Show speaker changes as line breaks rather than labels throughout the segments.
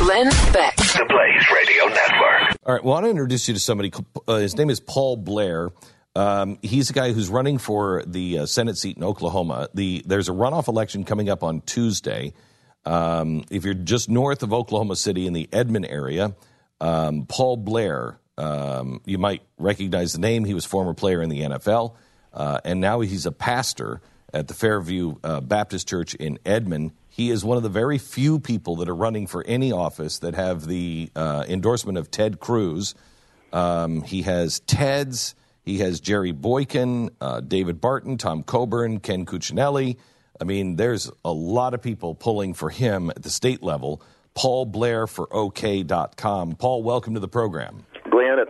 Glenn Beck.
The Blaze Radio Network.
All right. Well, I want to introduce you to somebody. Uh, his name is Paul Blair. Um, he's a guy who's running for the uh, Senate seat in Oklahoma. The there's a runoff election coming up on Tuesday. Um, if you're just north of Oklahoma City in the Edmond area, um, Paul Blair, um, you might recognize the name. He was former player in the NFL, uh, and now he's a pastor at the Fairview uh, Baptist Church in Edmond. He is one of the very few people that are running for any office that have the uh, endorsement of Ted Cruz. Um, he has Ted's, he has Jerry Boykin, uh, David Barton, Tom Coburn, Ken Cuccinelli. I mean, there's a lot of people pulling for him at the state level. Paul Blair for OK.com. Paul, welcome to the program.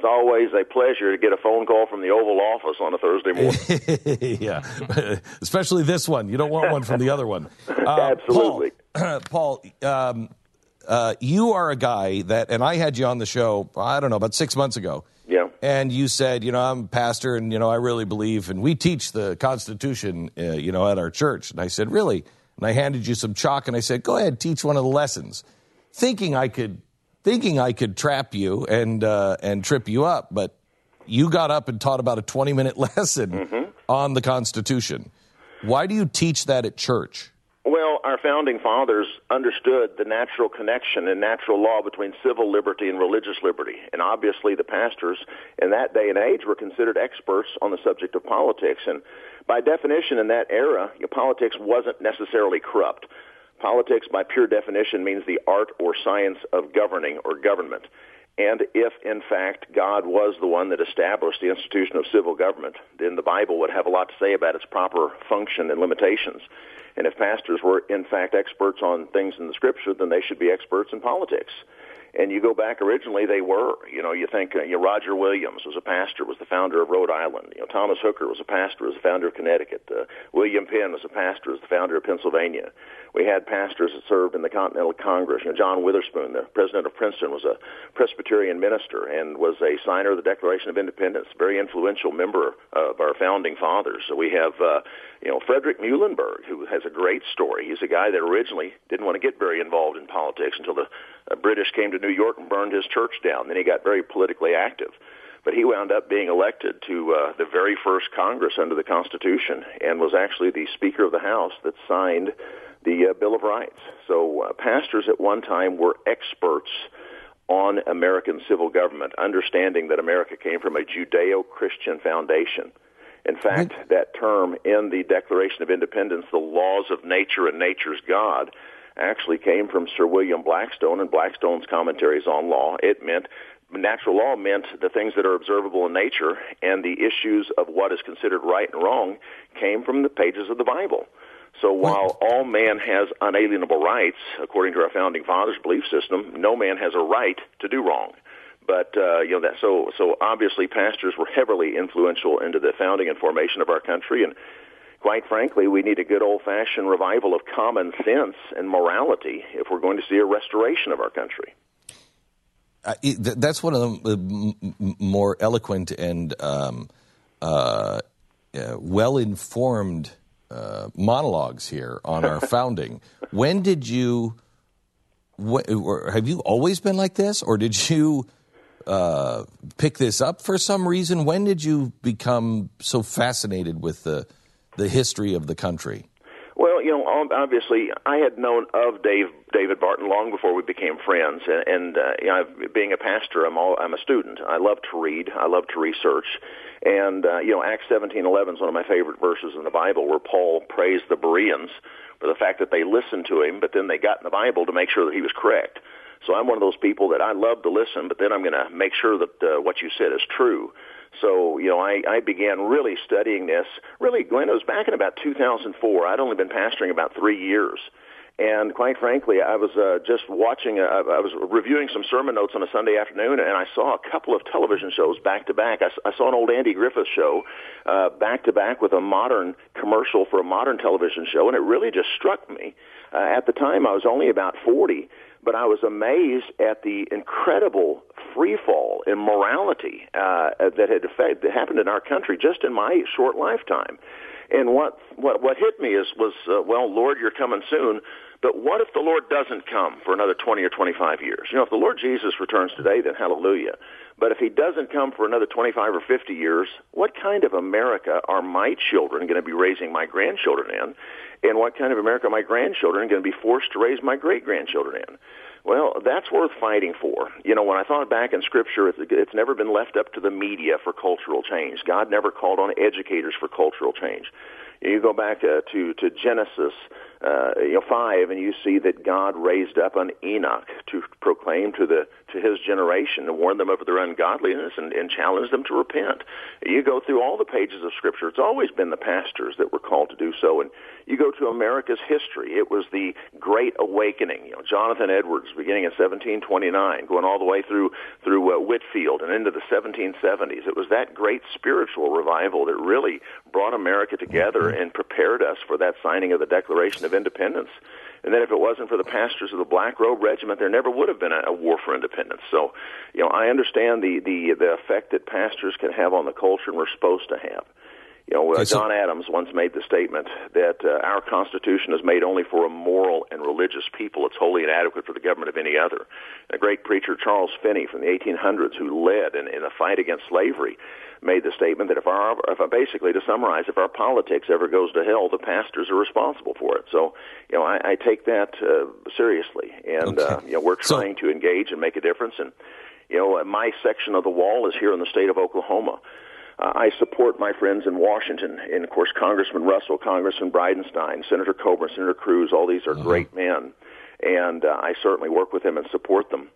It's always a pleasure to get a phone call from the Oval Office on a Thursday morning.
yeah, especially this one. You don't want one from the other one.
Uh, Absolutely.
Paul, Paul um, uh, you are a guy that, and I had you on the show, I don't know, about six months ago.
Yeah.
And you said, you know, I'm a pastor and, you know, I really believe, and we teach the Constitution, uh, you know, at our church. And I said, really? And I handed you some chalk and I said, go ahead, teach one of the lessons. Thinking I could thinking I could trap you and uh, and trip you up, but you got up and taught about a 20 minute lesson
Mm-hmm.
on the Constitution. Why do you teach that at church?
Well, our founding fathers understood the natural connection and natural law between civil liberty and religious liberty. And obviously, the pastors in that day and age were considered experts on the subject of politics. And by definition, in that era, politics wasn't necessarily corrupt. Politics, by pure definition, means the art or science of governing or government. And if, in fact, God was the one that established the institution of civil government, then the Bible would have a lot to say about its proper function and limitations. And if pastors were, in fact, experts on things in the Scripture, then they should be experts in politics. And you go back originally, they were. You know, you think uh, you know, Roger Williams was a pastor, was the founder of Rhode Island. You know, Thomas Hooker was a pastor, was the founder of Connecticut. Uh, William Penn was a pastor, was the founder of Pennsylvania. We had pastors that served in the Continental Congress. You know, John Witherspoon, the president of Princeton, was a Presbyterian minister and was a signer of the Declaration of Independence, very influential member of our founding fathers. So we have, uh, you know, Frederick Muhlenberg, who has a great story. He's a guy that originally didn't want to get very involved in politics until the uh, British came to New York and burned his church down. Then he got very politically active. But he wound up being elected to uh, the very first Congress under the Constitution and was actually the Speaker of the House that signed the uh, Bill of Rights. So uh, pastors at one time were experts on American civil government, understanding that America came from a Judeo-Christian foundation. In fact, that term in the Declaration of Independence, the laws of nature and nature's God, actually came from Sir William Blackstone and Blackstone's commentaries on law. It meant natural law meant the things that are observable in nature, and the issues of what is considered right and wrong came from the pages of the Bible. So while all man has unalienable rights, according to our founding fathers' belief system, no man has a right to do wrong. But uh, you know that so so obviously pastors were heavily influential into the founding and formation of our country, and quite frankly, we need a good old-fashioned revival of common sense and morality if we're going to see a restoration of our country.
Uh, that's one of the uh, m- m- more eloquent and um, uh, uh, well-informed uh, monologues here on our founding. when did you? Wh- or have you always been like this, or did you uh, pick this up for some reason? When did you become so fascinated with the the history of the country?
Well, you know, obviously, I had known of Dave David Barton long before we became friends, and, and uh, you know, being a pastor, I'm all, I'm a student. I love to read. I love to research, and uh, you know, Acts 17:11 is one of my favorite verses in the Bible, where Paul praised the Bereans for the fact that they listened to him, but then they got in the Bible to make sure that he was correct. So I'm one of those people that I love to listen, but then I'm going to make sure that uh, what you said is true. So, you know, I, I began really studying this. Really, Glenn, it was back in about 2004. I'd only been pastoring about three years. And quite frankly, I was uh, just watching, uh, I was reviewing some sermon notes on a Sunday afternoon, and I saw a couple of television shows back to back. I, saw an old Andy Griffith show uh, back to back with a modern commercial for a modern television show, and it really just struck me. Uh, at the time, I was only about 40, but I was amazed at the incredible free fall in morality uh, that had effect, that happened in our country just in my short lifetime. And what what what hit me is was uh, well, Lord, you're coming soon. But what if the Lord doesn't come for another 20 or 25 years? You know, if the Lord Jesus returns today, then hallelujah. But if he doesn't come for another 25 or 50 years, what kind of America are my children going to be raising my grandchildren in? And what kind of America are my grandchildren going to be forced to raise my great grandchildren in? Well, that's worth fighting for. You know, when I thought back in Scripture, it's, never been left up to the media for cultural change. God never called on educators for cultural change. You go back uh, to to Genesis uh, you know, five, and you see that God raised up an Enoch to proclaim to the to his generation and warn them of their ungodliness and, and challenge them to repent. You go through all the pages of Scripture; it's always been the pastors that were called to do so. And you go to America's history; it was the Great Awakening. You know, Jonathan Edwards, beginning in 1729, going all the way through through uh, Whitefield and into the 1770s. It was that great spiritual revival that really brought America together and prepared us for that signing of the Declaration of Independence. And then if it wasn't for the pastors of the Black Robe Regiment, there never would have been a, a war for independence. So, you know, I understand the, the, the effect that pastors can have on the culture and we're supposed to have. You know, uh, John Adams once made the statement that uh, our Constitution is made only for a moral and religious people. It's wholly inadequate for the government of any other. A great preacher, Charles Finney, from the 1800s, who led in, in a fight against slavery, made the statement that if our, if basically to summarize, if our politics ever goes to hell, the pastors are responsible for it. So, you know, I, I take that uh, seriously, and
Okay.
uh, you know, we're
So-
trying to engage and make a difference. And you know, my section of the wall is here in the state of Oklahoma. Uh, I support my friends in Washington, and of course, Congressman Russell, Congressman Bridenstine, Senator Coburn, Senator Cruz. All these are great men, and uh, I certainly work with them and support them.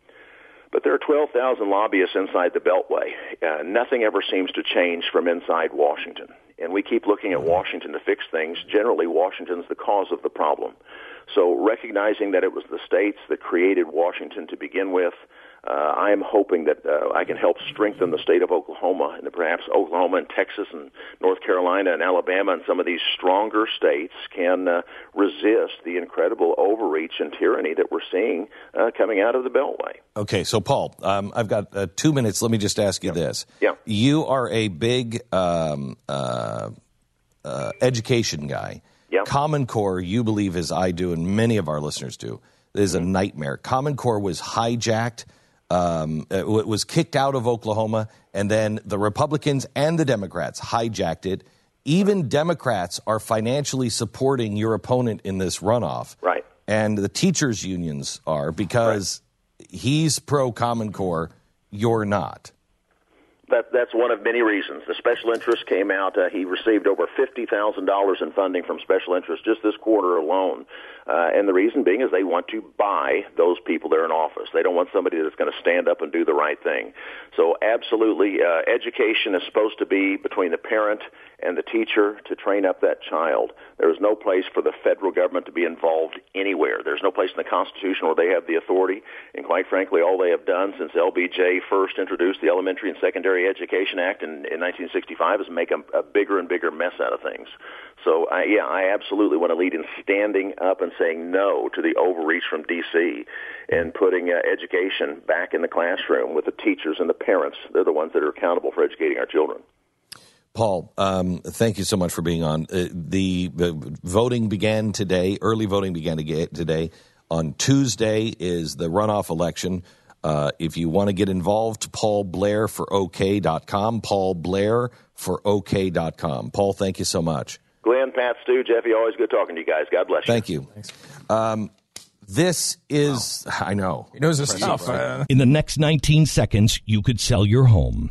But there are 12,000 lobbyists inside the Beltway. Uh, nothing ever seems to change from inside Washington. And we keep looking at Washington to fix things. Generally, Washington's the cause of the problem. So recognizing that it was the states that created Washington to begin with, uh, I am hoping that uh, I can help strengthen the state of Oklahoma and perhaps Oklahoma and Texas and North Carolina and Alabama and some of these stronger states can uh, resist the incredible overreach and tyranny that we're seeing uh, coming out of the Beltway.
Okay, so Paul, um, I've got uh, two minutes. Let me just ask you this.
Yeah.
You are a big um, uh, uh, education guy.
Yeah.
Common Core, you believe, as I do, and many of our listeners do, is a
Mm-hmm.
nightmare. Common Core was hijacked, um, it was kicked out of Oklahoma, and then the Republicans and the Democrats hijacked it. Even Democrats are financially supporting your opponent in this runoff.
Right.
And the teachers' unions are because he's pro Common Core, you're not.
That, that's one of many reasons. The special interest came out. Uh, he received over fifty thousand dollars in funding from special interest just this quarter alone, uh, and the reason being is they want to buy those people that are in office. They don't want somebody that's going to stand up and do the right thing. So, absolutely, uh, education is supposed to be between the parent and the teacher to train up that child. There is no place for the federal government to be involved. There's no place in the Constitution where they have the authority. And quite frankly, all they have done since LBJ first introduced the Elementary and Secondary Education Act in, in 1965 is make a, a bigger and bigger mess out of things. So, I, yeah, I absolutely want to lead in standing up and saying no to the overreach from D.C. and putting uh, education back in the classroom with the teachers and the parents. They're the ones that are accountable for educating our children.
Paul, um, thank you so much for being on. Uh, the, the voting began today. Early voting began to get today. On Tuesday is the runoff election. Uh, if you want to get involved, Paul Blair for OK.com. Paul Blair for OK.com. Paul, thank you so much.
Glenn, Pat, Stu, Jeffy, always good talking to you guys. God bless you.
Thank you. Um, this is, I know.
He knows his stuff. Uh,
In the next 19 seconds, you could sell your home.